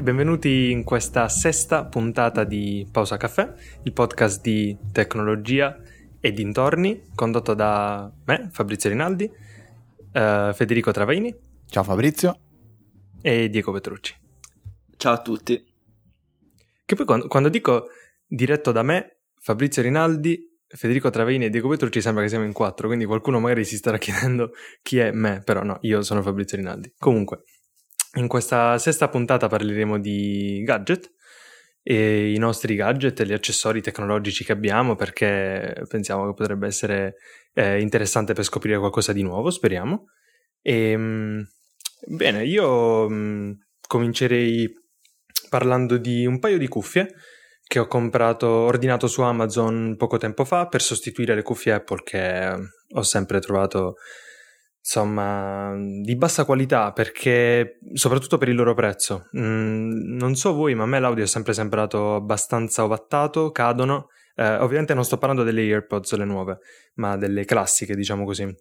benvenuti in questa sesta puntata di Pausa Caffè, il podcast di tecnologia e dintorni, condotto da me, Fabrizio Rinaldi, uh, Federico Travaini. Ciao Fabrizio. E Diego Petrucci. Ciao a tutti. Che poi quando, quando dico diretto da me, Fabrizio Rinaldi, Federico Travaini e Diego Petrucci sembra che siamo in quattro, quindi qualcuno magari si starà chiedendo chi è me, però no, io sono Fabrizio Rinaldi. Comunque, in questa sesta puntata parleremo di gadget e i nostri gadget e gli accessori tecnologici che abbiamo perché pensiamo che potrebbe essere eh, interessante per scoprire qualcosa di nuovo, speriamo. E, ehm, bene, io mh, mm, comincerei parlando di un paio di cuffie che ho comprato, ordinato su Amazon poco tempo fa per sostituire le cuffie Apple che ho sempre trovato insomma di bassa qualità perché soprattutto per il loro prezzo mm, non so voi ma a me l'audio è sempre sembrato abbastanza ovattato cadono eh, ovviamente non sto parlando delle AirPods le nuove ma delle classiche diciamo così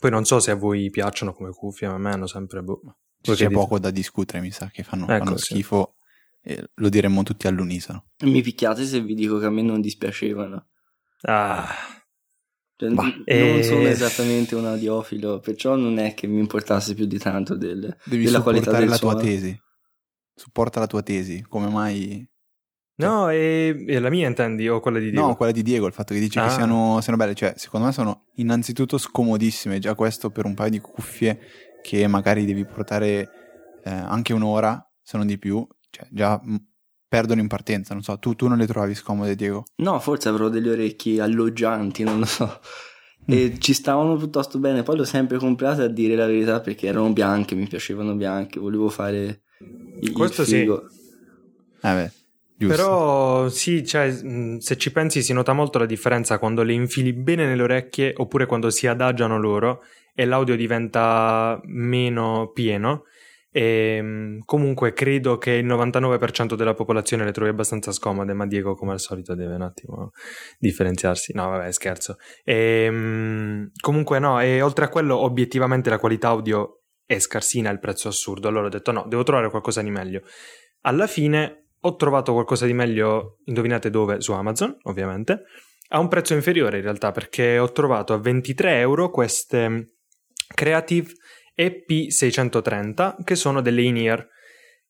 poi non so se a voi piacciono come cuffie ma a me hanno sempre boh. c'è poco da discutere mi sa che fanno, ecco, fanno schifo e lo diremmo tutti all'unisono. Mi picchiate se vi dico che a me non dispiacevano. Ah. Cioè, bah, non e... sono esattamente un audiofilo, perciò non è che mi importasse più di tanto del, Devi della qualità del la suono. tua tesi. Supporta la tua tesi, come mai... No, e, e, la mia intendi o quella di Diego? No, quella di Diego, il fatto che dici ah. che siano, siano belle, cioè secondo me sono innanzitutto scomodissime, già questo per un paio di cuffie che magari devi portare eh, anche un'ora, se non di più, cioè, già perdono in partenza, non so, tu, tu non le trovavi scomode, Diego? No, forse avrò delle orecchie alloggianti, non lo so. E mm. ci stavano piuttosto bene, poi le ho sempre comprate a dire la verità perché erano bianche, mi piacevano bianche, volevo fare il, Questo il figo. Sì. Eh beh. Giusto. Però sì, cioè, mm, se ci pensi si nota molto la differenza quando le infili bene nelle orecchie oppure quando si adagiano loro e l'audio diventa meno pieno e, ehm, comunque credo che il 99% della popolazione le trovi abbastanza scomode, ma Diego come al solito deve un attimo differenziarsi. No, vabbè, scherzo. E, ehm, comunque no, e oltre a quello obiettivamente la qualità audio è scarsina, il prezzo assurdo. Allora ho detto no, devo trovare qualcosa di meglio. Alla fine ho trovato qualcosa di meglio, indovinate dove? Su Amazon, ovviamente, a un prezzo inferiore in realtà, perché ho trovato a 23 euro queste Creative EP630 che sono delle in-ear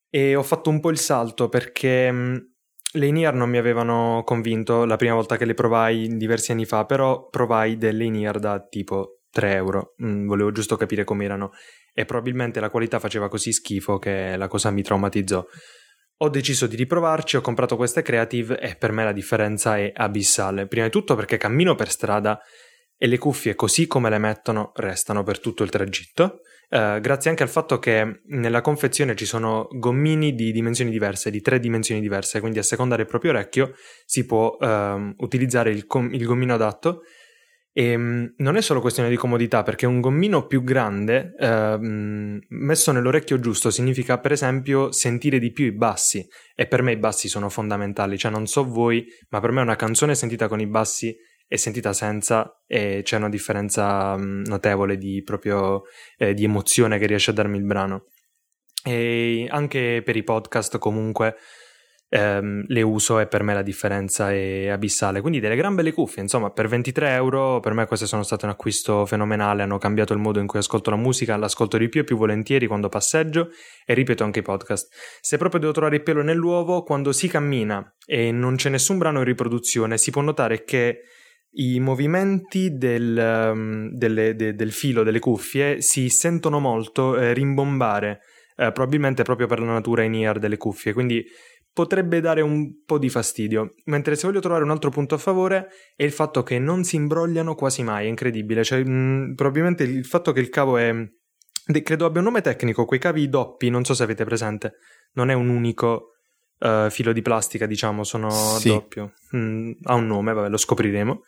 e ho fatto un po' il salto perché mh, le in-ear non mi avevano convinto la prima volta che le provai diversi anni fa, però provai delle in-ear da tipo 3 euro, mm, volevo giusto capire com'erano e probabilmente la qualità faceva così schifo che la cosa mi traumatizzò. Ho deciso di riprovarci, ho comprato queste Creative e per me la differenza è abissale. Prima di tutto perché cammino per strada e le cuffie così come le mettono restano per tutto il tragitto. Uh, grazie anche al fatto che nella confezione ci sono gommini di dimensioni diverse, di tre dimensioni diverse, quindi a seconda del proprio orecchio si può uh, utilizzare il, com- il, gommino adatto. E um, non è solo questione di comodità, perché un gommino più grande uh, messo nell'orecchio giusto significa, per esempio, sentire di più i bassi. E per me i bassi sono fondamentali, cioè non so voi, ma per me una canzone sentita con i bassi e sentita senza e c'è una differenza mh, notevole di, proprio, eh, di emozione che riesce a darmi il brano. E anche per i podcast comunque ehm, le uso e per me la differenza è abissale. Quindi delle gran belle cuffie, insomma, per 23 euro per me questo sono stato un acquisto fenomenale, hanno cambiato il modo in cui ascolto la musica, l'ascolto di più e più volentieri quando passeggio e ripeto anche i podcast. Se proprio devo trovare il pelo nell'uovo, quando si cammina e non c'è nessun brano in riproduzione, si può notare che i movimenti del, um, delle, de, del, filo delle cuffie si sentono molto eh, rimbombare, eh, probabilmente proprio per la natura in ear delle cuffie, quindi potrebbe dare un po' di fastidio. Mentre se voglio trovare un altro punto a favore è il fatto che non si imbrogliano quasi mai, è incredibile. Cioè, mh, probabilmente il fatto che il cavo è... credo abbia un nome tecnico, quei cavi doppi, non so se avete presente, non è un unico uh, filo di plastica, diciamo, sono sì. doppio. Mm, ha un nome, vabbè, lo scopriremo.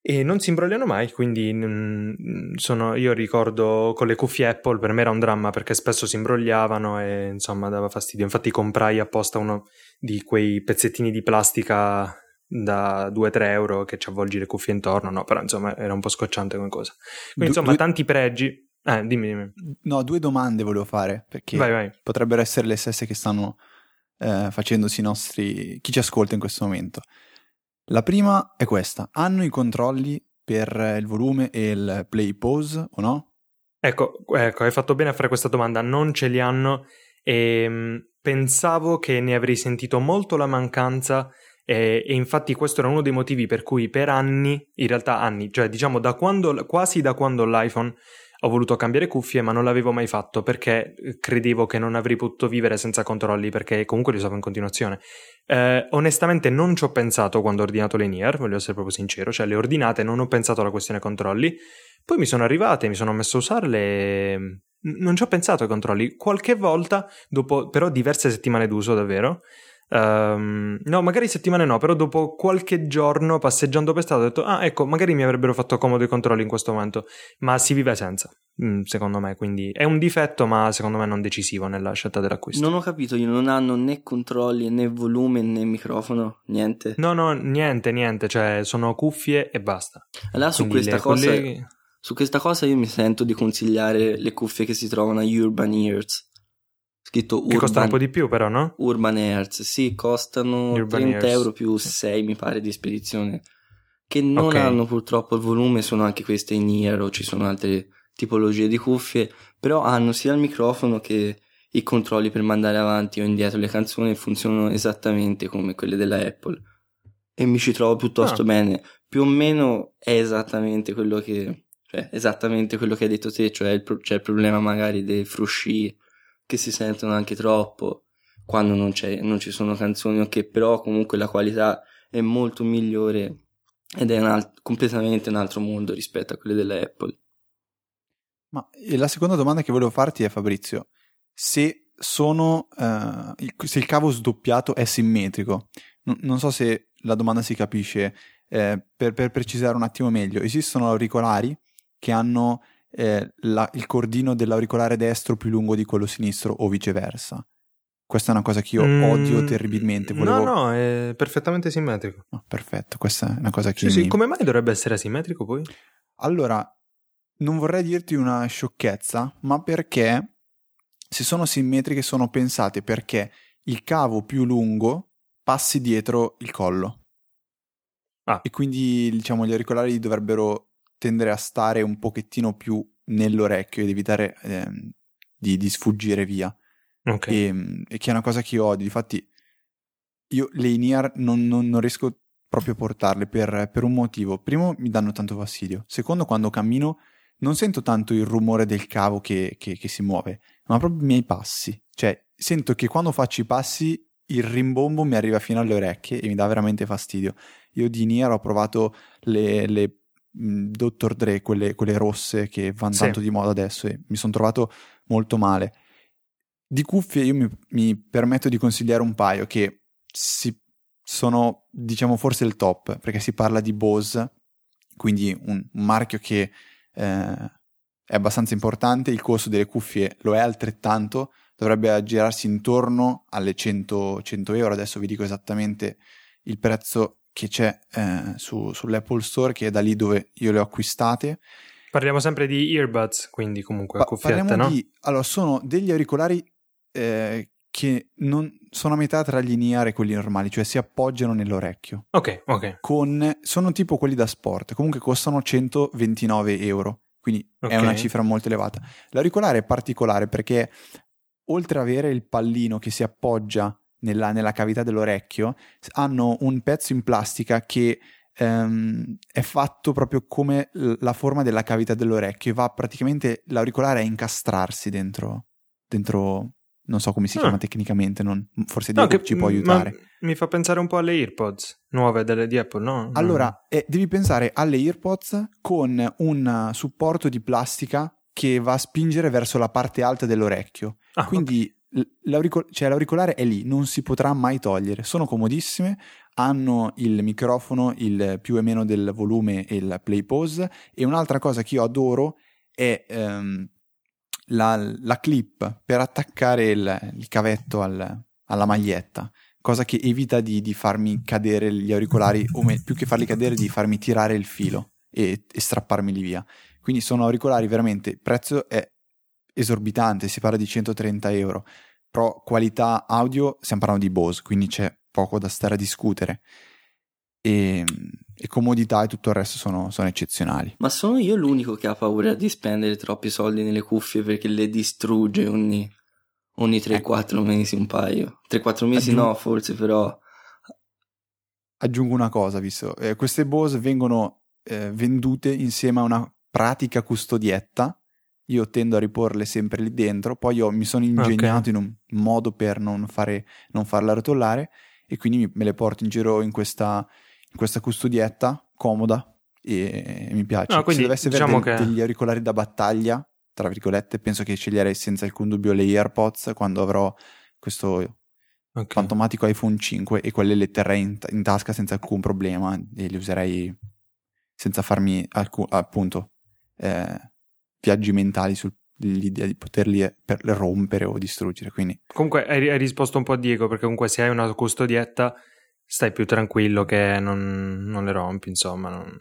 E non si imbrogliano mai, quindi mm, sono, io ricordo con le cuffie Apple per me era un dramma perché spesso si imbrogliavano e insomma dava fastidio. Infatti comprai apposta uno di quei pezzettini di plastica da 2-3 euro che ci avvolgi le cuffie intorno, no, però insomma era un po' scocciante come cosa. Quindi du- insomma due, tanti pregi. Eh, dimmi, dimmi. No, due domande volevo fare, perché vai, vai. potrebbero essere le stesse che stanno eh, facendosi nostri... chi ci ascolta in questo momento. La prima è questa. Hanno i controlli per il volume e il play pause o no? Ecco, ecco, hai fatto bene a fare questa domanda. Non ce li hanno e ehm, pensavo che ne avrei sentito molto la mancanza e, e, infatti questo era uno dei motivi per cui per anni, in realtà anni, cioè diciamo da quando, quasi da quando l'iPhone ho voluto cambiare cuffie, ma non l'avevo mai fatto perché eh, credevo che non avrei potuto vivere senza controlli, perché comunque li usavo in continuazione. Eh, onestamente non ci ho pensato quando ho ordinato le Nier, voglio essere proprio sincero, cioè le ordinate non ho pensato alla questione controlli, poi mi sono arrivate, mi sono messo a usarle e non ci ho pensato ai controlli. Qualche volta, dopo però diverse settimane d'uso davvero, Um, no, magari settimane no, però dopo qualche giorno passeggiando per strada ho detto, ah ecco, magari mi avrebbero fatto comodo i controlli in questo momento, ma si vive senza, mm, secondo me, quindi è un difetto, ma secondo me non decisivo nella scelta dell'acquisto. Non ho capito, io non hanno né controlli, né volume, né microfono, niente. No, no, niente, niente, cioè sono cuffie e basta. Allora su questa cosa... Colleghi... Su questa cosa io mi sento di consigliare le cuffie che si trovano a Urban Ears scritto Urban. Che costano un po' di più, però, no? Urban Hertz, sì, costano Urban 30 Hertz. euro più 6, mi pare, di spedizione. Che non okay. hanno purtroppo il volume, sono anche queste in Eero, ci sono altre tipologie di cuffie, però hanno sia il microfono che i controlli per mandare avanti o indietro le canzoni funzionano esattamente come quelle della Apple. E mi ci trovo piuttosto ah. bene. Più o meno è esattamente quello che. Cioè, esattamente quello che hai detto te, cioè il, pro- c'è il problema magari dei frusci che si sentono anche troppo quando non, non ci sono canzoni, ok, però comunque la qualità è molto migliore ed è un alt- completamente un altro mondo rispetto a quelle della Apple. Ma la seconda domanda che volevo farti è Fabrizio, se sono uh, il, se il cavo sdoppiato è simmetrico, N- non so se la domanda si capisce, eh, per, per precisare un attimo meglio, esistono auricolari che hanno eh, la, il cordino dell'auricolare destro più lungo di quello sinistro o viceversa. Questa è una cosa che io mm, odio terribilmente. Volevo... No, no, è perfettamente simmetrico. Oh, perfetto, questa è una cosa che... Sì, mi... sì, come mai dovrebbe essere asimmetrico poi? Allora, non vorrei dirti una sciocchezza, ma perché se sono simmetriche sono pensate perché il cavo più lungo passi dietro il collo. Ah. E quindi, diciamo, gli auricolari dovrebbero tendere a stare un pochettino più nell'orecchio ed evitare eh, di, di, sfuggire via. Okay. E, ehm, e, che è una cosa che io odio. Infatti, io le in-ear non, non, non riesco proprio a portarle per, per, un motivo. Primo, mi danno tanto fastidio. Secondo, quando cammino, non sento tanto il rumore del cavo che, che, che si muove, ma proprio i miei passi. Cioè, sento che quando faccio i passi il rimbombo mi arriva fino alle orecchie e mi dà veramente fastidio. Io di in-ear ho provato le, le Dr. Dre, quelle, quelle, rosse che vanno sì. tanto di moda adesso e mi sono trovato molto male. Di cuffie io mi, mi permetto di consigliare un paio che si, sono, diciamo, forse il top, perché si parla di Bose, quindi un, un marchio che eh, è abbastanza importante, il costo delle cuffie lo è altrettanto, dovrebbe aggirarsi intorno alle 100, 100 euro, adesso vi dico esattamente il prezzo che c'è eh, su, sull'Apple Store, che è da lì dove io le ho acquistate. Parliamo sempre di earbuds, quindi comunque pa- cuffiette, no? Di, allora, sono degli auricolari eh, che non sono a metà tra gli in e quelli normali, cioè si appoggiano nell'orecchio. Ok, ok. Con, sono tipo quelli da sport, comunque costano 129 euro, quindi okay. è una cifra molto elevata. L'auricolare è particolare perché oltre ad avere il pallino che si appoggia nella, nella cavità dell'orecchio, hanno un pezzo in plastica che Um, è fatto proprio come la forma della cavità dell'orecchio e va praticamente l'auricolare a incastrarsi dentro, dentro non so come si ah. chiama tecnicamente, non, forse no, che, ci può aiutare. Mi fa pensare un po' alle AirPods nuove delle, di Apple, no? Allora, eh, devi pensare alle AirPods con un supporto di plastica che va a spingere verso la parte alta dell'orecchio. Ah, Quindi okay L'auricol- cioè, l'auricolare è lì, non si potrà mai togliere. Sono comodissime, hanno il microfono, il più e meno del volume e il play pause. E un'altra cosa che io adoro è um, la, la, clip per attaccare il, il cavetto al, alla maglietta, cosa che evita di, di, farmi cadere gli auricolari, o me, più che farli cadere, di farmi tirare il filo e, e strapparmeli via. Quindi sono auricolari veramente, il prezzo è esorbitante, si parla di 130 euro, però qualità audio stiamo parlando di Bose, quindi c'è poco da stare a discutere. E, e comodità e tutto il resto sono, sono, eccezionali. Ma sono io l'unico che ha paura di spendere troppi soldi nelle cuffie perché le distrugge ogni, ogni 3-4 ecco. mesi un paio. 3-4 mesi Aggiung- no, forse però. Aggiungo una cosa, visto eh, queste Bose vengono eh, vendute insieme a una pratica custodietta. Io tendo a riporle sempre lì dentro, poi io mi sono ingegnato okay. in un modo per non, fare, non farla rotolare e quindi me le porto in giro in questa, in questa custodietta comoda e mi piace. No, quindi, Se dovessi diciamo avere che... degli auricolari da battaglia, tra virgolette, penso che sceglierei senza alcun dubbio le AirPods quando avrò questo okay. fantomatico iPhone 5 e quelle le terrei in, in, tasca senza alcun problema e li userei senza farmi alcun, appunto eh, viaggi mentali sul, l'idea di poterli eh, rompere o distruggere. Quindi. Comunque hai, hai, risposto un po' a Diego, perché comunque se hai una custodietta stai più tranquillo che non, non le rompi, insomma. Non...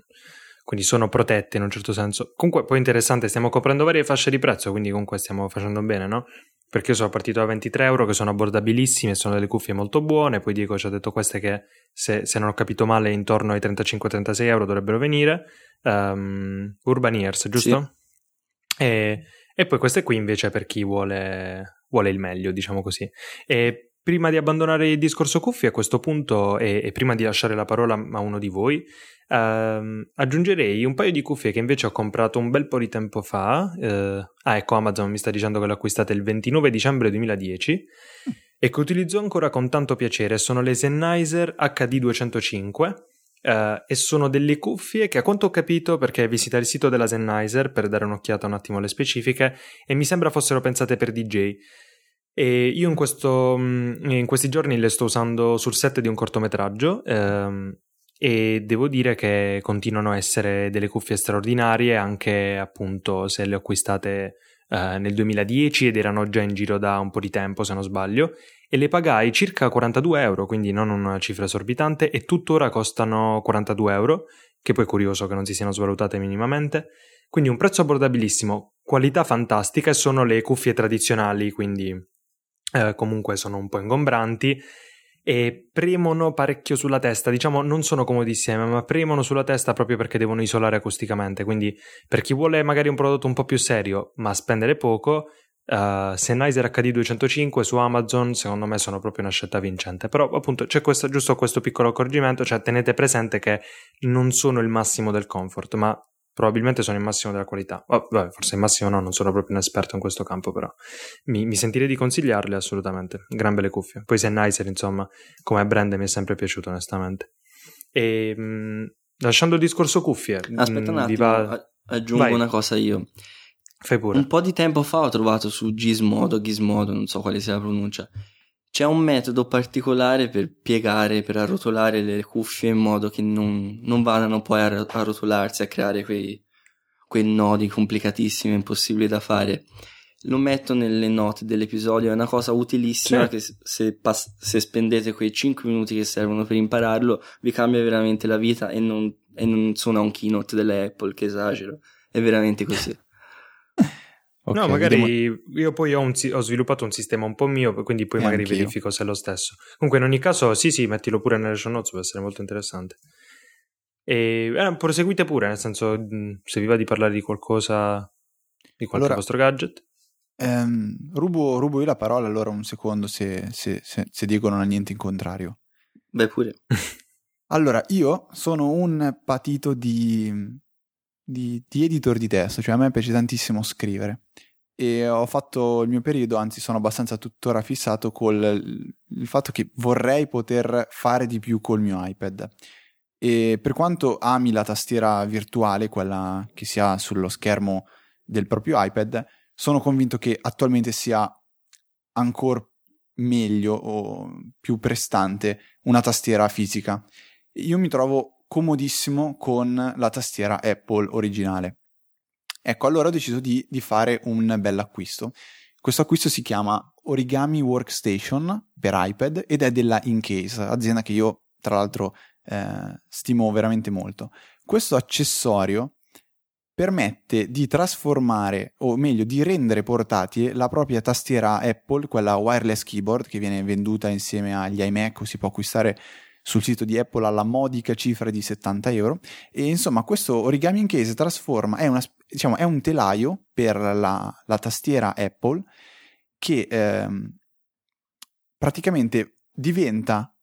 Quindi sono protette in un certo senso. Comunque poi interessante, stiamo coprendo varie fasce di prezzo, quindi comunque stiamo facendo bene, no? Perché io sono partito da 23 euro che sono abbordabilissime, sono delle cuffie molto buone, poi Diego ci ha detto queste che se, se non ho capito male intorno ai 35-36 euro dovrebbero venire. Um, Urban Ears, giusto? Sì. E e poi queste qui invece per chi vuole, vuole il meglio, diciamo così. E prima di abbandonare il discorso cuffie a questo punto e, e prima di lasciare la parola a uno di voi, Uh, aggiungerei un paio di cuffie che invece ho comprato un bel po' di tempo fa. Uh, ah, ecco, Amazon mi sta dicendo che le acquistate il 29 dicembre 2010 e che utilizzo ancora con tanto piacere. Sono le Sennheiser HD205 Uh, e sono delle cuffie che a quanto ho capito perché visita il sito della Sennheiser per dare un'occhiata un attimo alle specifiche e mi sembra fossero pensate per DJ e io in, questo, mm, in questi giorni le sto usando sul set di un cortometraggio ehm, e devo dire che continuano a essere delle cuffie straordinarie anche appunto se le ho acquistate eh, nel 2010 ed erano già in giro da un po' di tempo se non sbaglio e le pagai circa 42 euro, quindi non una cifra esorbitante, e tuttora costano 42 euro, che poi è curioso che non si siano svalutate minimamente. Quindi un prezzo abbordabilissimo, qualità fantastica e sono le cuffie tradizionali, quindi eh, comunque sono un po' ingombranti e premono parecchio sulla testa, diciamo non sono comodissime, ma premono sulla testa proprio perché devono isolare acusticamente, quindi per chi vuole magari un prodotto un po' più serio, ma spendere poco, Uh, Sennheiser HD 205 su Amazon secondo me sono proprio una scelta vincente. Però appunto c'è questo, giusto questo piccolo accorgimento cioè tenete presente che non sono il massimo del comfort ma probabilmente sono il massimo della qualità. Oh, vabbè, forse il massimo no non sono proprio un esperto in questo campo però mi, mi sentirei di consigliarle assolutamente. Gran belle cuffie. Poi Sennheiser insomma come brand mi è sempre piaciuto onestamente. E mh, mm, lasciando il discorso cuffie aspetta un attimo va... aggiungo Vai. una cosa io Fai pure. Un po' di tempo fa ho trovato su Gizmodo, Gizmodo, non so quale sia la pronuncia. C'è un metodo particolare per piegare, per arrotolare le cuffie in modo che non, non vadano poi a, a rotolarsi, a creare quei, quei nodi complicatissimi, impossibili da fare. Lo metto nelle note dell'episodio, è una cosa utilissima sì. che se, pass- se, spendete quei 5 minuti che servono per impararlo, vi cambia veramente la vita e non, e non suona un keynote delle Apple che esagero. È veramente così. Okay, no, magari vediamo... io poi ho, un, ho, sviluppato un sistema un po' mio, quindi poi e magari anch'io. verifico se è lo stesso. Comunque, in ogni caso, sì, sì, mettilo pure nelle show notes, può essere molto interessante. E eh, proseguite pure, nel senso, se vi va di parlare di qualcosa, di qualche allora, vostro gadget. Ehm, rubo, rubo, io la parola allora un secondo se, se, se, se Diego non ha niente in contrario. Beh, pure. allora, io sono un patito di di, di editor di testo, cioè a me piace tantissimo scrivere e ho fatto il mio periodo, anzi sono abbastanza tuttora fissato col fatto che vorrei poter fare di più col mio iPad. E per quanto ami la tastiera virtuale, quella che si ha sullo schermo del proprio iPad, sono convinto che attualmente sia ancora meglio o più prestante una tastiera fisica. Io mi trovo comodissimo con la tastiera Apple originale. Ecco, allora ho deciso di, di fare un bel acquisto. Questo acquisto si chiama Origami Workstation per iPad ed è della Incase, azienda che io tra l'altro eh, stimo veramente molto. Questo accessorio permette di trasformare, o meglio di rendere portatile la propria tastiera Apple, quella wireless keyboard che viene venduta insieme agli iMac o si può acquistare sul sito di Apple alla modica cifra di 70 euro. E insomma, questo origami in case trasforma, è, una, diciamo, è un telaio per la, la tastiera Apple che ehm, praticamente diventa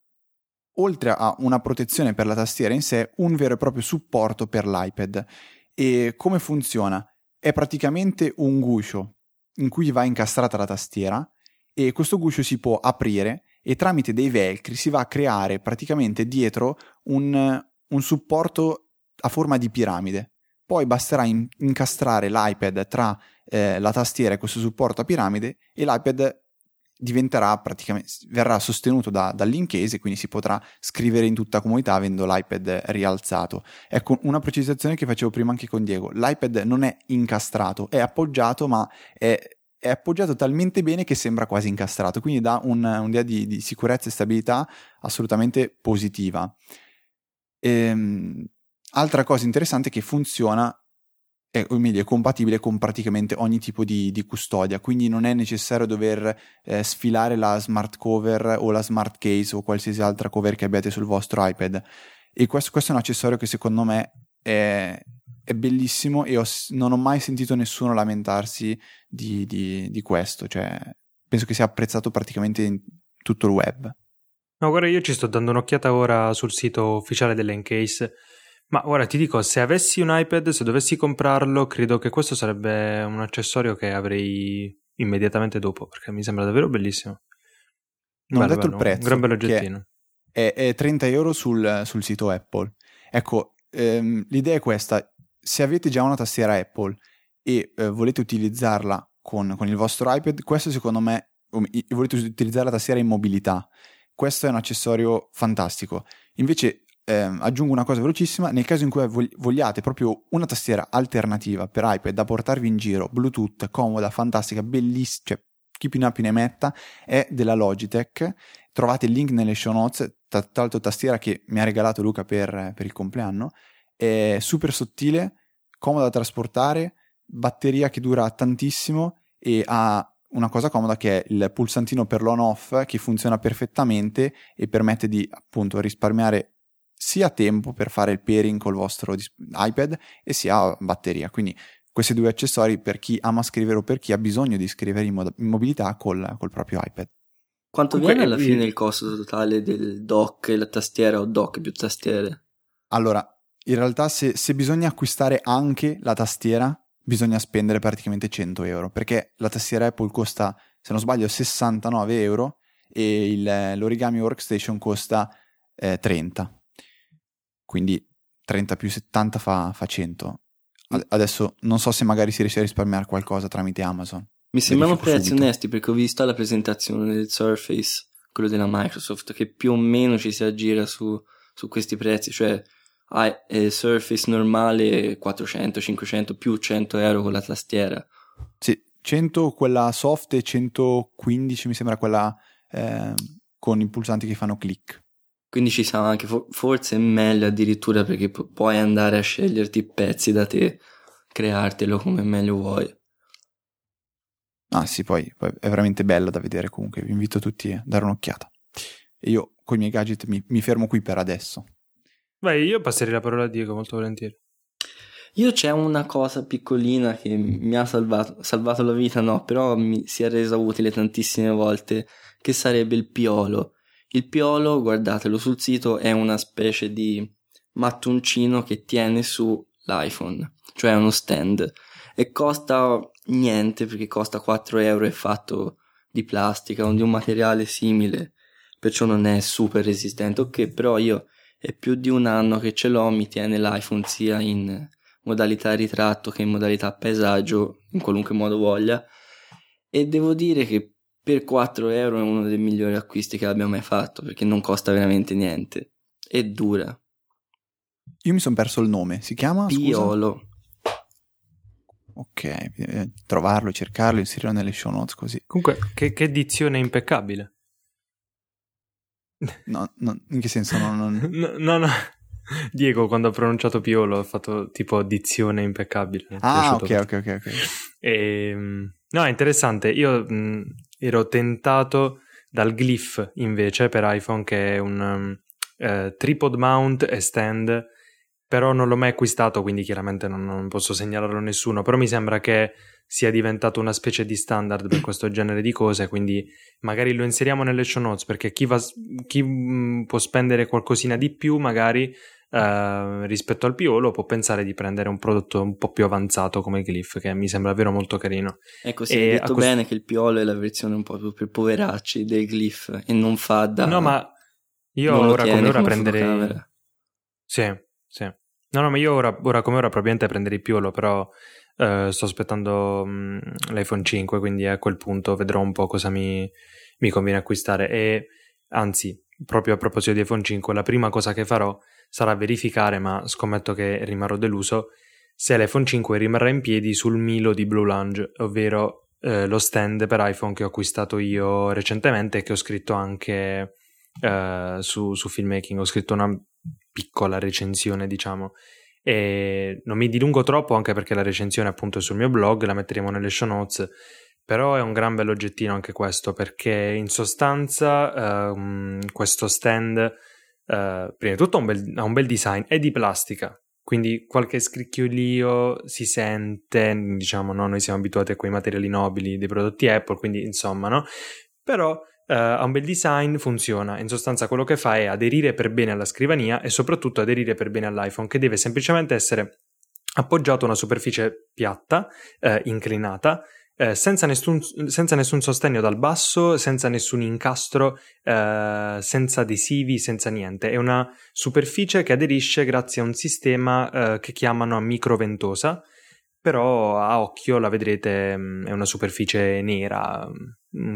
oltre a una protezione per la tastiera in sé, un vero e proprio supporto per l'iPad. E come funziona? È praticamente un guscio in cui va incastrata la tastiera e questo guscio si può aprire e tramite dei velcri si va a creare praticamente dietro un, un supporto a forma di piramide. Poi basterà in, incastrare l'iPad tra eh, la tastiera e questo supporto a piramide e l'iPad diventerà praticamente verrà sostenuto da, dall'incase e quindi si potrà scrivere in tutta comodità avendo l'iPad rialzato. Ecco una precisazione che facevo prima anche con Diego: l'iPad non è incastrato, è appoggiato, ma è, è appoggiato talmente bene che sembra quasi incastrato, quindi dà un, un'idea di, di sicurezza e stabilità assolutamente positiva. Ehm, altra cosa interessante è che funziona è, o meglio, è compatibile con praticamente ogni tipo di, di custodia, quindi non è necessario dover eh, sfilare la smart cover o la smart case o qualsiasi altra cover che abbiate sul vostro iPad. E questo, questo è un accessorio che secondo me è, è bellissimo e ho, non ho mai sentito nessuno lamentarsi di, di, di questo, cioè penso che sia apprezzato praticamente in tutto il web. No, guarda, io ci sto dando un'occhiata ora sul sito ufficiale dell'Encase ma ora ti dico, se avessi un iPad, se dovessi comprarlo, credo che questo sarebbe un accessorio che avrei immediatamente dopo, perché mi sembra davvero bellissimo. Non bello, ho detto bello, il prezzo. Un gran bel oggettino. È, è 30 euro sul, sul sito Apple. Ecco, ehm, l'idea è questa. Se avete già una tastiera Apple e eh, volete utilizzarla con, con, il vostro iPad, questo secondo me, volete utilizzare la tastiera in mobilità, questo è un accessorio fantastico. Invece eh, aggiungo una cosa velocissima, nel caso in cui vogliate proprio una tastiera alternativa per iPad da portarvi in giro, Bluetooth, comoda, fantastica, bellissima, cioè chi più ne ha più ne metta, è della Logitech. Trovate il link nelle show notes, tra l'altro tastiera che mi ha regalato Luca per, per il compleanno, è super sottile, comoda da trasportare, batteria che dura tantissimo e ha una cosa comoda che è il pulsantino per l'on off che funziona perfettamente e permette di appunto risparmiare sia tempo per fare il pairing col vostro iPad e sia batteria. Quindi questi due accessori per chi ama scrivere o per chi ha bisogno di scrivere in, mod- in mobilità col, col, proprio iPad. Quanto Comunque, viene alla fine il costo totale del dock e la tastiera o dock più tastiere? Allora, in realtà se, se bisogna acquistare anche la tastiera, bisogna spendere praticamente 100 euro, perché la tastiera Apple costa, se non sbaglio, 69 euro e il, l'origami workstation costa eh, 30 quindi 30 più 70 fa, fa 100. Adesso non so se magari si riesce a risparmiare qualcosa tramite Amazon. Mi sembrano prezzi subito. onesti perché ho visto la presentazione del Surface, quello della Microsoft, che più o meno ci si aggira su, su questi prezzi, cioè eh, Surface normale 400, 500 più 100 euro con la tastiera. Sì, 100 quella soft e 115 mi sembra quella eh, con i pulsanti che fanno click. Quindi ci sa anche, forse è meglio addirittura perché pu- puoi andare a sceglierti i pezzi da te, creartelo come meglio vuoi. Ah sì, poi, poi è veramente bella da vedere comunque, vi invito tutti a dare un'occhiata. E io con i miei gadget mi, mi fermo qui per adesso. Beh, io passerei la parola a Diego molto volentieri. Io c'è una cosa piccolina che mi ha salvato, salvato la vita, no, però mi si è resa utile tantissime volte, che sarebbe il piolo. Il piolo, guardatelo sul sito, è una specie di mattoncino che tiene su l'iPhone, cioè uno stand e costa niente perché costa 4 euro, è fatto di plastica o di un materiale simile, perciò non è super resistente. Ok, però io è più di un anno che ce l'ho, mi tiene l'iPhone sia in modalità ritratto che in modalità paesaggio, in qualunque modo voglia. E devo dire che per 4 euro è uno dei migliori acquisti che abbia mai fatto perché non costa veramente niente e dura. Io mi sono perso il nome, si chiama? Piolo. Scusa? Ok, eh, trovarlo, cercarlo, inserirlo nelle show notes così. Comunque, che, che edizione impeccabile. No, no, in che senso? No, no, no, no, Diego quando ha pronunciato Piolo ha fatto tipo dizione impeccabile. Ah, ok, ok, ok, ok. E, ehm, no, è interessante. Io mh, ero tentato dal Glyph invece per iPhone che è un eh, tripod mount e stand, però non l'ho mai acquistato, quindi chiaramente non, non posso segnalarlo a nessuno, però mi sembra che sia diventato una specie di standard per questo genere di cose, quindi magari lo inseriamo nelle show notes perché chi, va, chi mh, può spendere qualcosina di più magari uh, rispetto al Piolo può pensare di prendere un prodotto un po' più avanzato come Glyph che mi sembra davvero molto carino. Ecco, si è detto questo... bene che il Piolo è la versione un po' più per poveracci del Glyph e non fa da... No, ma io ora come ora prenderei... Sì, sì. No, no, ma io ora, ora come ora probabilmente prenderei il Piolo, però Uh, sto aspettando um, l'iPhone 5, quindi a quel punto vedrò un po' cosa mi, mi, conviene acquistare. E anzi, proprio a proposito di iPhone 5, la prima cosa che farò sarà verificare, ma scommetto che rimarrò deluso, se l'iPhone 5 rimarrà in piedi sul Milo di Blue Lounge, ovvero uh, lo stand per iPhone che ho acquistato io recentemente e che ho scritto anche uh, su, su Filmmaking. Ho scritto una piccola recensione, diciamo e non mi dilungo troppo anche perché la recensione appunto è sul mio blog, la metteremo nelle show notes, però è un gran bell'oggettino anche questo perché in sostanza uh, questo stand uh, prima di tutto ha un, bel, ha un bel design, è di plastica, quindi qualche scricchiolio si sente, diciamo, no? noi siamo abituati a quei materiali nobili dei prodotti Apple, quindi insomma, no? Però uh, ha un bel design, funziona. In sostanza quello che fa è aderire per bene alla scrivania e soprattutto aderire per bene all'iPhone, che deve semplicemente essere appoggiato a una superficie piatta, uh, inclinata, eh, senza, nessun, senza, nessun, sostegno dal basso, senza nessun incastro, senza adesivi, senza niente. È una superficie che aderisce grazie a un sistema che chiamano microventosa, però a occhio la vedrete mm, è una superficie nera mm,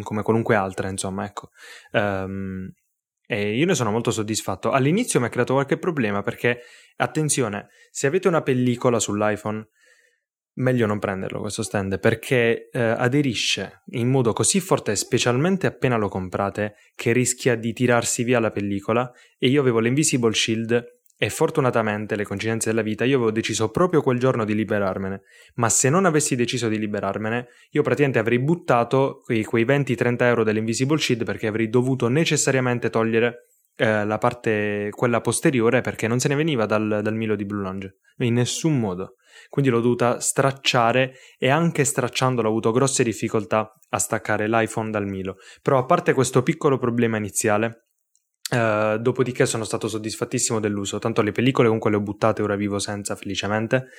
come qualunque altra insomma ecco. Um, e io ne sono molto soddisfatto. All'inizio mi ha creato qualche problema perché attenzione se avete una pellicola sull'iPhone meglio non prenderlo questo stand perché eh, aderisce in modo così forte specialmente appena lo comprate che rischia di tirarsi via la pellicola e io avevo l'Invisible Shield e fortunatamente, le coincidenze della vita, io avevo deciso proprio quel giorno di liberarmene. Ma se non avessi deciso di liberarmene, io praticamente avrei buttato quei, quei 20-30 euro dell'Invisible Shield perché avrei dovuto necessariamente togliere eh, la parte, quella posteriore, perché non se ne veniva dal, dal Milo di Blue Lounge. In nessun modo. Quindi l'ho dovuta stracciare e anche stracciandolo ho avuto grosse difficoltà a staccare l'iPhone dal Milo. Però a parte questo piccolo problema iniziale, Uh, dopodiché sono stato soddisfattissimo dell'uso, tanto le pellicole comunque le ho buttate, ora vivo senza felicemente,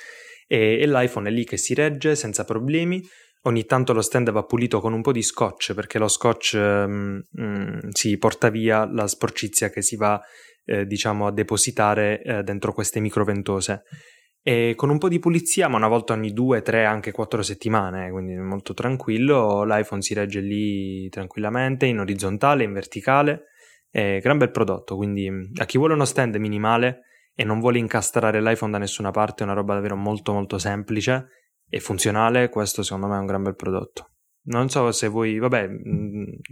e, e l'iPhone è lì che si regge senza problemi, ogni tanto lo stand va pulito con un po' di scotch perché lo scotch um, um, si porta via la sporcizia che si va eh, diciamo a depositare eh, dentro queste microventose. E con un po' di pulizia ma una volta ogni due, tre, anche quattro settimane quindi molto tranquillo l'iPhone si regge lì tranquillamente in orizzontale, in verticale è gran bel prodotto, quindi a chi vuole uno stand minimale e non vuole incastrare l'iPhone da nessuna parte, è una roba davvero molto molto semplice e funzionale, questo secondo me è un gran bel prodotto. Non so se voi, vabbè,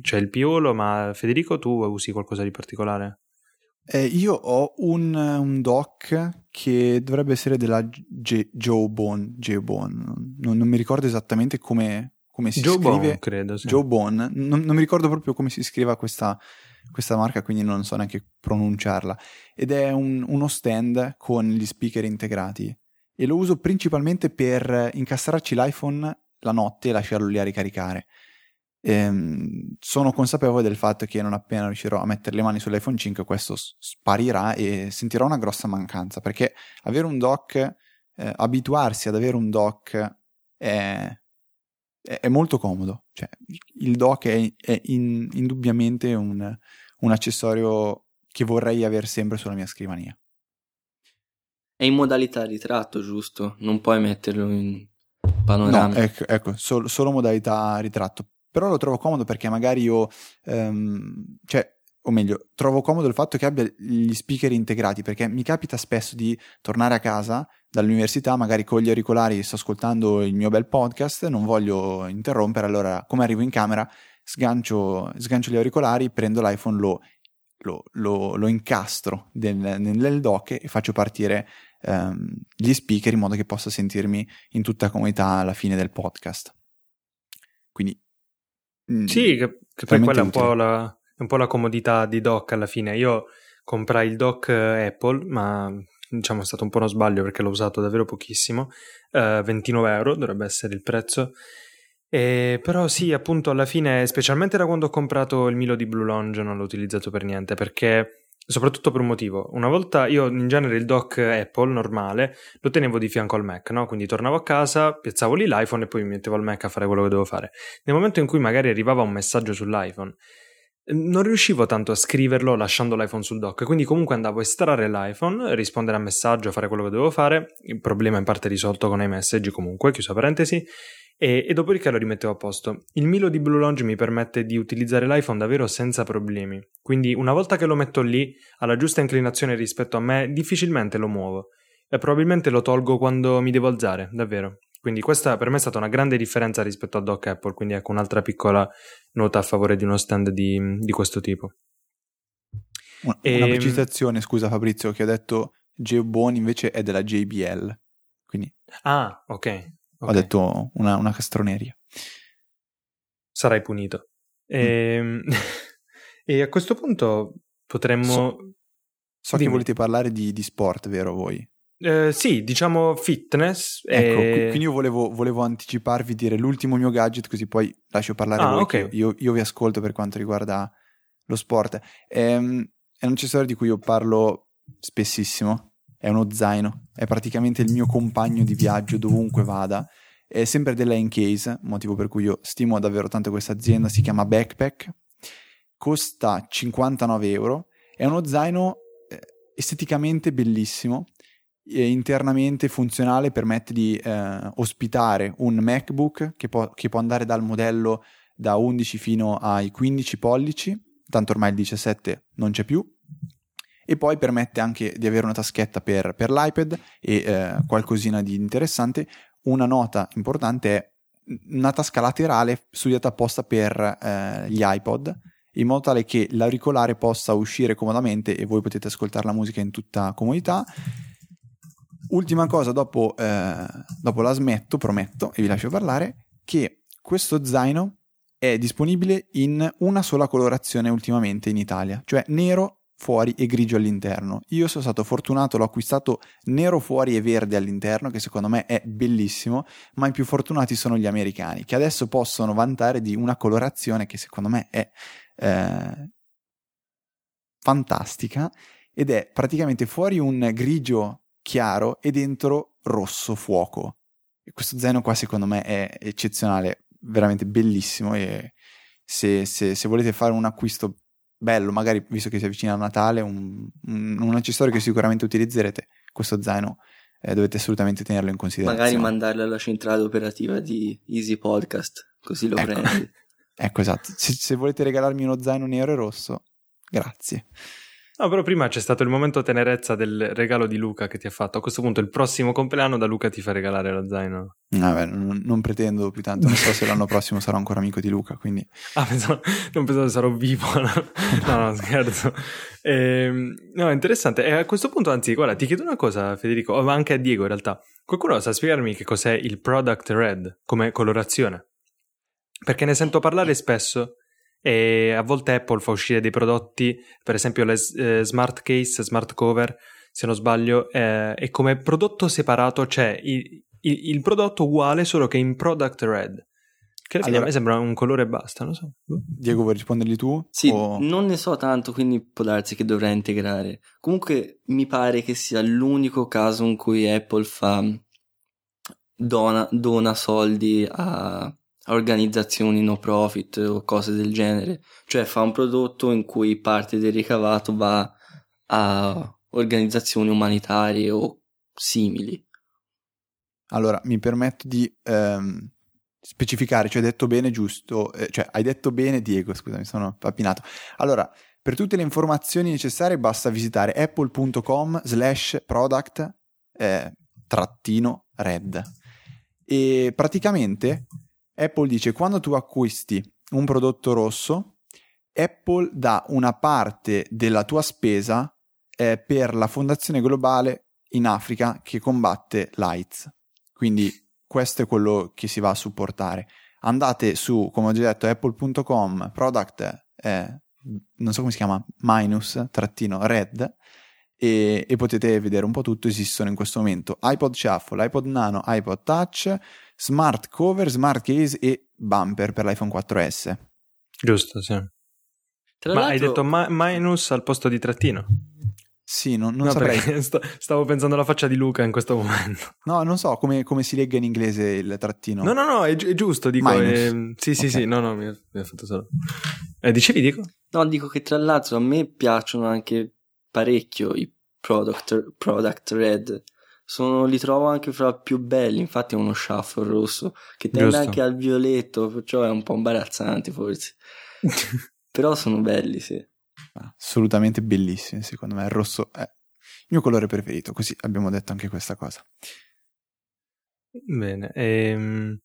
c'è il Piolo, ma Federico tu usi qualcosa di particolare? Eh, io ho un, un, dock che dovrebbe essere della G- Joe Bone, non, non, mi ricordo esattamente come, come si Joe scrive. Bone, credo, sì. Joe Bone, non, non mi ricordo proprio come si scriva questa, questa marca, quindi non so neanche pronunciarla. Ed è un, uno stand con gli speaker integrati e lo uso principalmente per incastrarci l'iPhone la notte e lasciarlo lì a ricaricare. Ehm, sono consapevole del fatto che non appena riuscirò a mettere le mani sull'iPhone 5 questo sparirà e sentirò una grossa mancanza perché avere un dock, eh, abituarsi ad avere un dock è, è molto comodo. Cioè, il dock è, è in, indubbiamente un, un accessorio che vorrei avere sempre sulla mia scrivania. È in modalità ritratto, giusto? Non puoi metterlo in panoramica. No, ecco, ecco solo, solo, modalità ritratto. Però lo trovo comodo perché magari io, um, cioè, o meglio, trovo comodo il fatto che abbia gli speaker integrati perché mi capita spesso di tornare a casa dall'università, magari con gli auricolari sto ascoltando il mio bel podcast, non voglio interrompere, allora come arrivo in camera sgancio, sgancio gli auricolari, prendo l'iPhone, lo lo, lo, lo incastro nel, nel dock e faccio partire ehm, gli speaker in modo che possa sentirmi in tutta comunità alla fine del podcast. Quindi mm, sì, che, che poi quella è un, po la, è un po' la comodità di dock alla fine. Io comprai il dock eh, Apple, ma diciamo è stato un po' uno sbaglio perché l'ho usato davvero pochissimo. Uh, 29 euro dovrebbe essere il prezzo. E, però sì, appunto alla fine, specialmente da quando ho comprato il Milo di Blue Lounge, non l'ho utilizzato per niente perché soprattutto per un motivo. Una volta io in genere il dock Apple normale lo tenevo di fianco al Mac, no? Quindi tornavo a casa, piazzavo lì l'iPhone e poi mi mettevo al Mac a fare quello che dovevo fare. Nel momento in cui magari arrivava un messaggio sull'iPhone, non riuscivo tanto a scriverlo lasciando l'iPhone sul dock, quindi comunque andavo a estrarre l'iPhone, rispondere a messaggio, fare quello che dovevo fare, il problema in parte risolto con iMessage comunque, chiusa parentesi, e, e, dopodiché lo rimettevo a posto. Il Milo di Blue Lounge mi permette di utilizzare l'iPhone davvero senza problemi, quindi una volta che lo metto lì, alla giusta inclinazione rispetto a me, difficilmente lo muovo e probabilmente lo tolgo quando mi devo alzare, davvero. Quindi questa per me è stata una grande differenza rispetto al dock Apple, quindi ecco un'altra piccola nota a favore di uno stand di, di questo tipo. Una, e... una ehm, precisazione, scusa Fabrizio, che ho detto Geobone invece è della JBL. Quindi... Ah, ok. Okay. Ho detto una, una, castroneria. Sarai punito. E, mm. Ehm, e a questo punto potremmo... So, so che volete parlare di, di, sport, vero voi? Eh, sì, diciamo fitness. Ecco, e... quindi io volevo, volevo, anticiparvi, dire l'ultimo mio gadget, così poi lascio parlare ah, voi. Okay. Io, io, vi ascolto per quanto riguarda lo sport. Ehm, è un accessorio di cui io parlo spessissimo è uno zaino, è praticamente il mio compagno di viaggio dovunque vada. È sempre della Encase, motivo per cui io stimo davvero tanto questa azienda, si chiama Backpack, costa 59 euro, è uno zaino eh, esteticamente bellissimo, internamente funzionale, permette di eh, ospitare un MacBook che può, che può andare dal modello da 11 fino ai 15 pollici, tanto ormai il 17 non c'è più, e poi permette anche di avere una taschetta per, per l'iPad e eh, qualcosina di interessante. Una nota importante è una tasca laterale studiata apposta per eh, gli iPod in modo tale che l'auricolare possa uscire comodamente e voi potete ascoltare la musica in tutta comodità. Ultima cosa, dopo, eh, dopo la smetto, prometto, e vi lascio parlare, che questo zaino è disponibile in una sola colorazione ultimamente in Italia, cioè nero fuori e grigio all'interno. Io sono stato fortunato, l'ho acquistato nero fuori e verde all'interno, che secondo me è bellissimo, ma i più fortunati sono gli americani, che adesso possono vantare di una colorazione che secondo me è eh, fantastica ed è praticamente fuori un grigio chiaro e dentro rosso fuoco. E questo zaino qua secondo me è eccezionale, veramente bellissimo e se, se, se volete fare un acquisto bello, magari visto che si avvicina a Natale, un, un, un accessorio che sicuramente utilizzerete, questo zaino eh, dovete assolutamente tenerlo in considerazione. Magari mandarlo alla centrale operativa di Easy Podcast, così lo ecco. prendi. ecco, esatto. Se, se volete regalarmi uno zaino nero e rosso, grazie. No, però prima c'è stato il momento tenerezza del regalo di Luca che ti ha fatto. A questo punto il prossimo compleanno da Luca ti fa regalare lo zaino. Vabbè, non, non pretendo più tanto, non so se l'anno prossimo sarò ancora amico di Luca, quindi... Ah, pensavo, non pensavo che sarò vivo, no, no, scherzo. Eh, no, interessante. E a questo punto, anzi, guarda, ti chiedo una cosa, Federico, ma anche a Diego in realtà. Qualcuno sa spiegarmi che cos'è il product red come colorazione? Perché ne sento parlare spesso e a volte Apple fa uscire dei prodotti, per esempio le eh, smart case, smart cover, se non sbaglio, eh, e come prodotto separato c'è il, il, il, prodotto uguale solo che in product red. Che allora, a me sembra un colore e basta, non so. Boh. Diego, vuoi risponderli tu? Sì, o... non ne so tanto, quindi può darsi che dovrei integrare. Comunque mi pare che sia l'unico caso in cui Apple fa dona, dona soldi a organizzazioni no profit o cose del genere, cioè fa un prodotto in cui parte del ricavato va a organizzazioni umanitarie o simili. Allora, mi permetto di ehm, specificare, cioè hai detto bene giusto, eh, cioè hai detto bene Diego, scusa, mi sono pappinato. Allora, per tutte le informazioni necessarie basta visitare apple.com slash product eh, trattino red e praticamente Apple dice quando tu acquisti un prodotto rosso Apple dà una parte della tua spesa eh, per la fondazione globale in Africa che combatte l'AIDS. Quindi questo è quello che si va a supportare. Andate su, come ho già detto, apple.com, product, eh, non so come si chiama, minus, trattino, red, e, e, potete vedere un po' tutto. Esistono in questo momento iPod Shuffle, iPod Nano, iPod Touch, smart cover, smart case e bumper per l'iPhone 4S. Giusto, sì. Tra Ma hai detto ma- minus al posto di trattino? Sì, non, non no, saprei. stavo pensando alla faccia di Luca in questo momento. No, non so come, come si legga in inglese il trattino. No, no, no, è, è giusto, dico. È... Sì, sì, okay. sì, no, no, mi ha, mi ha fatto solo. Eh, dicevi, dico? No, dico che tra l'altro a me piacciono anche parecchio i product, product red. Sono, li trovo anche fra i più belli, infatti è uno shuffle rosso che tende Giusto. anche al violetto, perciò è un po' imbarazzante forse. Però sono belli, sì. Assolutamente bellissimi, secondo me il rosso è il mio colore preferito, così abbiamo detto anche questa cosa. Bene, ehm...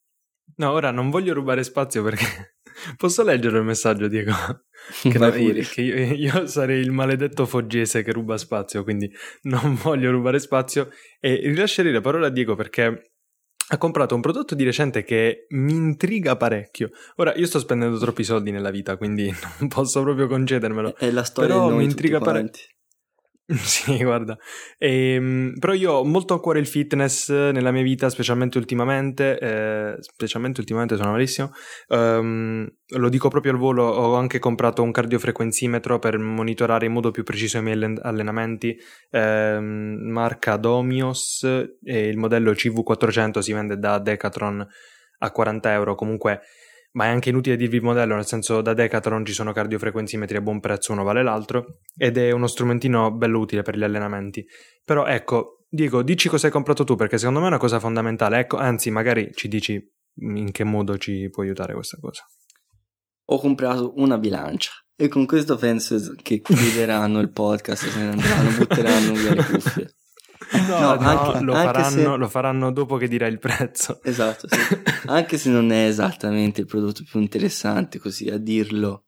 no, ora non voglio rubare spazio perché Posso leggere il messaggio, Diego? Che, no, che io, io, sarei il maledetto foggese che ruba spazio, quindi non voglio rubare spazio. E rilascerei la parola a Diego perché ha comprato un prodotto di recente che mi intriga parecchio. Ora, io sto spendendo troppi soldi nella vita, quindi non posso proprio concedermelo. È la storia Però mi intriga parecchio. Sì, guarda. Ehm, però io ho molto a cuore il fitness nella mia vita, specialmente ultimamente. Eh, specialmente ultimamente sono malissimo. Um, lo dico proprio al volo, ho anche comprato un cardiofrequenzimetro per monitorare in modo più preciso i miei allenamenti. Eh, marca Domios e il modello CV400 si vende da Decathlon a 40 euro. Comunque ma è anche inutile dirvi il modello, nel senso da Decathlon ci sono cardiofrequenzimetri a buon prezzo, uno vale l'altro, ed è uno strumentino bello utile per gli allenamenti. Però ecco, Diego, dici cosa hai comprato tu, perché secondo me è una cosa fondamentale, ecco, anzi magari ci dici in che modo ci può aiutare questa cosa. Ho comprato una bilancia e con questo penso che chiuderanno il podcast, se ne andranno, butteranno via le cuffie. No, no, anche, lo, faranno, se... lo, faranno, dopo che dirà il prezzo. Esatto, sì. anche se non è esattamente il prodotto più interessante, così a dirlo.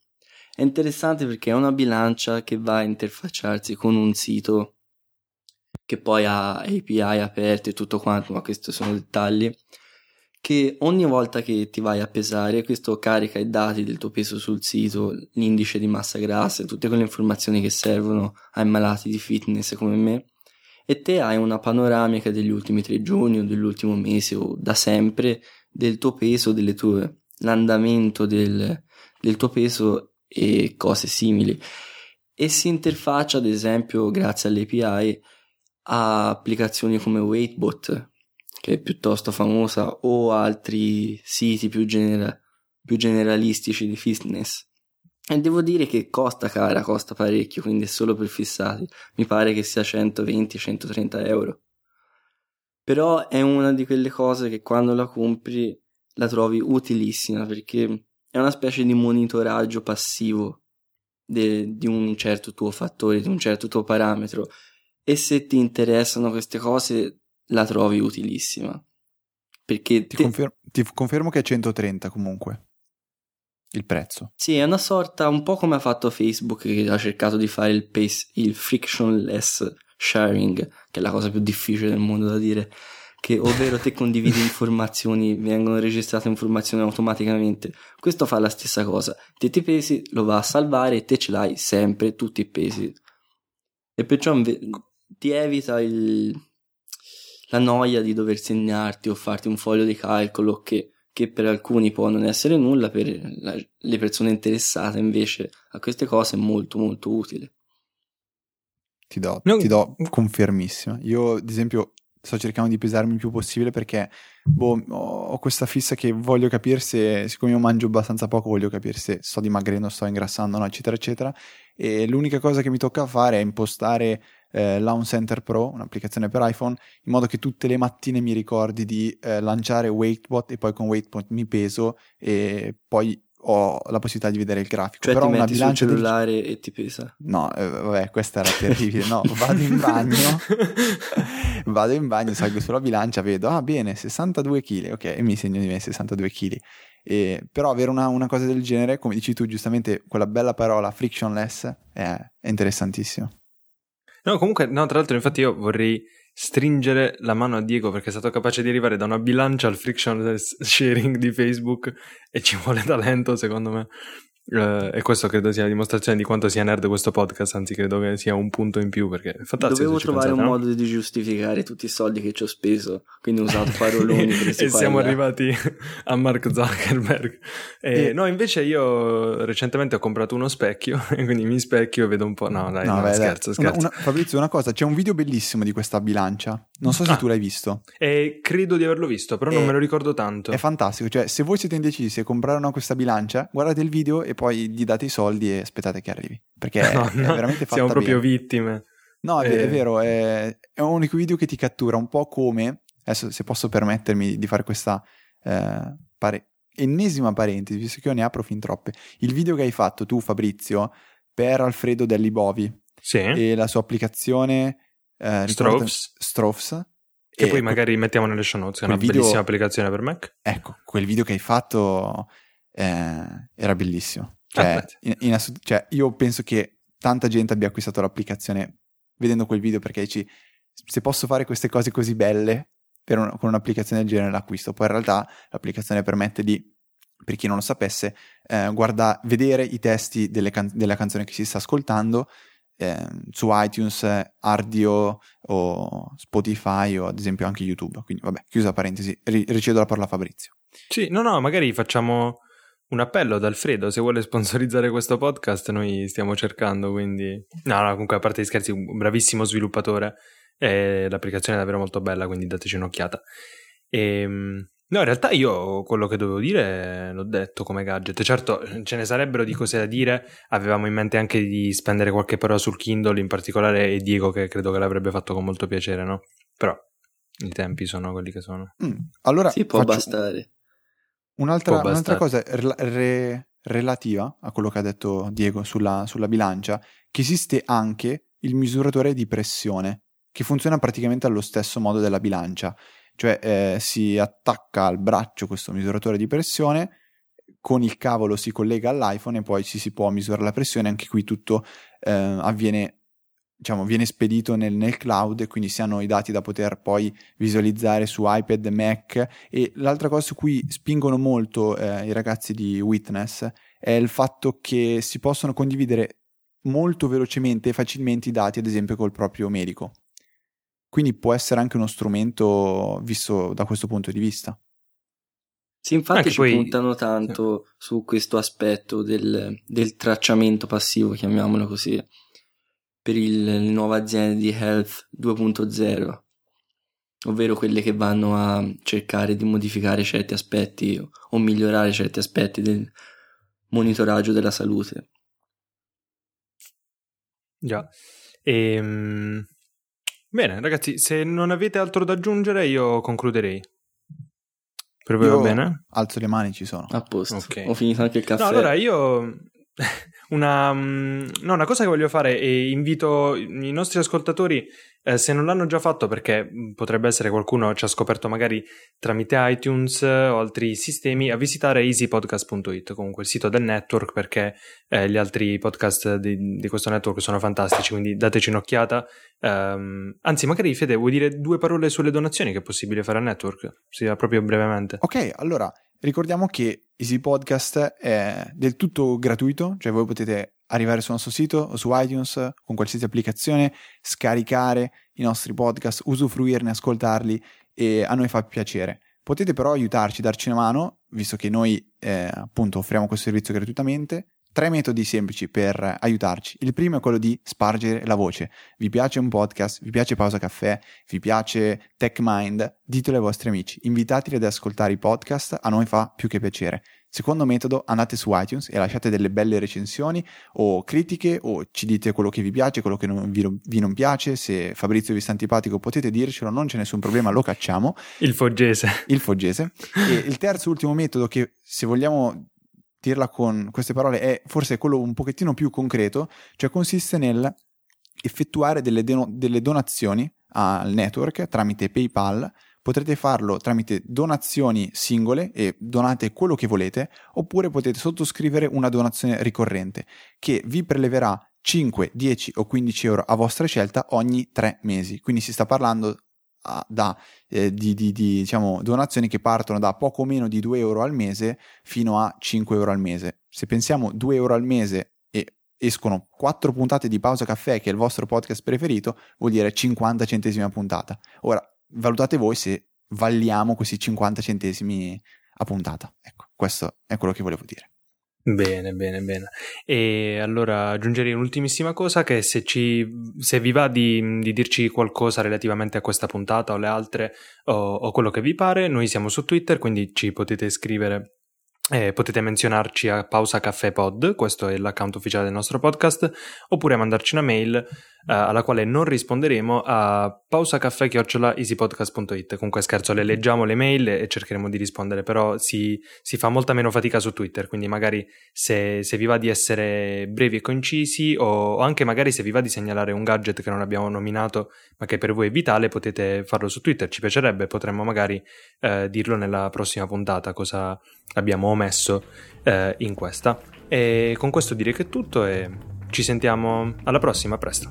È interessante perché è una bilancia che va a interfacciarsi con un sito che poi ha API aperte e tutto quanto, ma questi sono dettagli. Che ogni volta che ti vai a pesare, questo carica i dati del tuo peso sul sito, l'indice di massa grassa tutte quelle informazioni che servono ai malati di fitness come me e te hai una panoramica degli ultimi tre giorni o dell'ultimo mese o da sempre del tuo peso, delle tue, l'andamento del, del tuo peso e cose simili. E si interfaccia ad esempio grazie all'API a applicazioni come Weightbot che è piuttosto famosa o altri siti più, genera- più generalistici di fitness e devo dire che costa cara, costa parecchio, quindi è solo per fissati. Mi pare che sia 120-130 euro. Però è una di quelle cose che quando la compri la trovi utilissima perché è una specie di monitoraggio passivo de, di un certo tuo fattore, di un certo tuo parametro. E se ti interessano queste cose la trovi utilissima. Perché ti, te... confer- ti confermo che è 130 comunque il prezzo. Sì, è una sorta un po' come ha fatto Facebook che ha cercato di fare il, pace, il frictionless sharing, che è la cosa più difficile del mondo da dire, che ovvero te condividi informazioni, vengono registrate informazioni automaticamente. Questo fa la stessa cosa. Te ti pesi, lo va a salvare e te ce l'hai sempre tutti i pesi. E perciò ti evita il, la noia di dover segnarti o farti un foglio di calcolo che che per alcuni può non essere nulla, per la, le persone interessate invece a queste cose è molto molto utile. Ti do, non... ti do confermissima. Io, ad esempio, sto cercando di pesarmi il più possibile perché boh, ho questa fissa che voglio capire se, siccome io mangio abbastanza poco, voglio capire se sto dimagrendo, sto ingrassando, no, eccetera, eccetera. E l'unica cosa che mi tocca fare è impostare eh, Lawn Center Pro, un'applicazione per iPhone, in modo che tutte le mattine mi ricordi di eh, lanciare Weightbot e poi con Weightbot mi peso e poi ho la possibilità di vedere il grafico. Cioè Però ti una bilancia sul cellulare del... e ti pesa? No, eh, vabbè, questa era terribile. No, vado in bagno, vado in bagno, salgo sulla bilancia, vedo, ah bene, 62 kg, ok, e mi segno di me 62 kg. E, però avere una, una, cosa del genere, come dici tu giustamente, quella bella parola frictionless è, è interessantissimo. No, comunque, no, tra l'altro, infatti io vorrei stringere la mano a Diego perché è stato capace di arrivare da una bilancia al frictionless sharing di Facebook e ci vuole talento, secondo me. Uh, e questo credo sia la dimostrazione di quanto sia nerd questo podcast, anzi credo che sia un punto in più perché è fantastico. Dovevo trovare pensate, un no? modo di giustificare tutti i soldi che ci ho speso, quindi ho usato paroloni E siamo arrivati a Mark Zuckerberg. E, e... No, invece io recentemente ho comprato uno specchio e quindi mi specchio e vedo un po'... No, dai, no, no beh, scherzo, dai. scherzo. Una, una, Fabrizio, una cosa, c'è un video bellissimo di questa bilancia, non so se ah, tu l'hai visto. E credo di averlo visto, però e... non me lo ricordo tanto. È fantastico, cioè se voi siete indecisi se comprare o no questa bilancia, guardate il video e poi gli date i soldi e aspettate che arrivi. Perché no, è, no, è veramente fatta Siamo proprio bene. vittime. No, è, eh. è vero, è, è, un unico video che ti cattura un po' come, adesso se posso permettermi di fare questa eh, pare, ennesima parentesi, visto che io ne apro fin troppe, il video che hai fatto tu Fabrizio per Alfredo Delli Bovi sì. e la sua applicazione eh, Strophs. Strophs che poi magari mettiamo nelle show notes, è una video, bellissima applicazione per Mac. Ecco, quel video che hai fatto eh, era bellissimo. Cioè, ah, in, in assolut- cioè, io penso che tanta gente abbia acquistato l'applicazione vedendo quel video perché dici se posso fare queste cose così belle un, con un'applicazione del genere l'acquisto. Poi in realtà l'applicazione permette di, per chi non lo sapesse, eh, guarda, vedere i testi delle can- della canzone che si sta ascoltando eh, su iTunes, Ardio o Spotify o ad esempio anche YouTube. Quindi vabbè, chiusa parentesi, ri- ricevo la parola a Fabrizio. Sì, no, no, magari facciamo un appello ad Alfredo, se vuole sponsorizzare questo podcast noi stiamo cercando, quindi... No, no, comunque a parte gli scherzi, un bravissimo sviluppatore e l'applicazione è davvero molto bella, quindi dateci un'occhiata. E, ehm, no, in realtà io quello che dovevo dire l'ho detto come gadget. Certo, ce ne sarebbero di cose da dire, avevamo in mente anche di spendere qualche parola sul Kindle, in particolare e Diego che credo che l'avrebbe fatto con molto piacere, no? Però i tempi sono quelli che sono. Mm, allora, sì, può faccio... bastare. Un'altra, un'altra cosa re, re, relativa a quello che ha detto Diego sulla, sulla bilancia, che esiste anche il misuratore di pressione, che funziona praticamente allo stesso modo della bilancia, cioè eh, si attacca al braccio questo misuratore di pressione, con il cavolo si collega all'iPhone e poi ci si può misurare la pressione, anche qui tutto eh, avviene diciamo, viene spedito nel, nel, cloud e quindi si hanno i dati da poter poi visualizzare su iPad, Mac. E l'altra cosa su cui spingono molto eh, i ragazzi di Witness è il fatto che si possono condividere molto velocemente e facilmente i dati ad esempio col proprio medico. Quindi può essere anche uno strumento visto da questo punto di vista. Sì, infatti anche ci poi... puntano tanto su questo aspetto del, del tracciamento passivo, chiamiamolo così per il, le nuove aziende di health 2.0, ovvero quelle che vanno a cercare di modificare certi aspetti o migliorare certi aspetti del monitoraggio della salute. Già. E, um, bene, ragazzi, se non avete altro da aggiungere, io concluderei. Per voi va bene? Alzo le mani, ci sono. A posto. Okay. Ho finito anche il caffè. No, allora io una, mm, no, una, cosa che voglio fare e invito i nostri ascoltatori, eh, se non l'hanno già fatto, perché mm, potrebbe essere qualcuno ci ha scoperto magari tramite iTunes o altri sistemi, a visitare easypodcast.it, comunque il sito del network, perché eh, gli altri podcast di, di, questo network sono fantastici, quindi dateci un'occhiata. Um, anzi, magari Fede, vuoi dire due parole sulle donazioni che è possibile fare al network? Sì, proprio brevemente. Ok, allora Ricordiamo che Easy Podcast è del tutto gratuito, cioè voi potete arrivare sul nostro sito o su iTunes con qualsiasi applicazione, scaricare i nostri podcast, usufruirne, ascoltarli e a noi fa piacere. Potete però aiutarci, darci una mano, visto che noi eh, appunto offriamo questo servizio gratuitamente, tre metodi semplici per aiutarci. Il primo è quello di spargere la voce. Vi piace un podcast? Vi piace Pausa Caffè? Vi piace TechMind? Ditelo ai vostri amici. Invitateli ad ascoltare i podcast, a noi fa più che piacere. Secondo metodo, andate su iTunes e lasciate delle belle recensioni o critiche o ci dite quello che vi piace, quello che non vi, vi, non piace. Se Fabrizio vi sta antipatico potete dircelo, non c'è nessun problema, lo cacciamo. Il foggese. Il foggese. e il terzo ultimo metodo che se vogliamo dirla con queste parole è forse quello un pochettino più concreto, cioè consiste nel effettuare delle, deno- delle donazioni al network tramite PayPal potrete farlo tramite donazioni singole e donate quello che volete, oppure potete sottoscrivere una donazione ricorrente che vi preleverà 5, 10 o 15 euro a vostra scelta ogni tre mesi. Quindi si sta parlando ah, da, eh, di, di, di diciamo, donazioni che partono da poco meno di 2 euro al mese fino a 5 euro al mese. Se pensiamo 2 euro al mese escono 4 puntate di Pausa Caffè, che è il vostro podcast preferito, vuol dire 50 centesimi a puntata. Ora, valutate voi se valliamo questi 50 centesimi a puntata. Ecco, questo è quello che volevo dire. Bene, bene, bene. E allora aggiungerei un'ultimissima cosa che se, ci, se vi va di, di, dirci qualcosa relativamente a questa puntata o le altre o, o quello che vi pare, noi siamo su Twitter, quindi ci potete scrivere eh, potete menzionarci a Pausa Caffè Pod, questo è l'account ufficiale del nostro podcast, oppure mandarci una mail eh, alla quale non risponderemo a pausacaffè-easypodcast.it. Comunque scherzo, le leggiamo le mail e cercheremo di rispondere, però si, si fa molta meno fatica su Twitter, quindi magari se, se, vi va di essere brevi e concisi o, anche magari se vi va di segnalare un gadget che non abbiamo nominato ma che per voi è vitale, potete farlo su Twitter, ci piacerebbe, potremmo magari eh, dirlo nella prossima puntata, cosa abbiamo messo eh, in questa. E con questo direi che è tutto e ci sentiamo alla prossima, presto.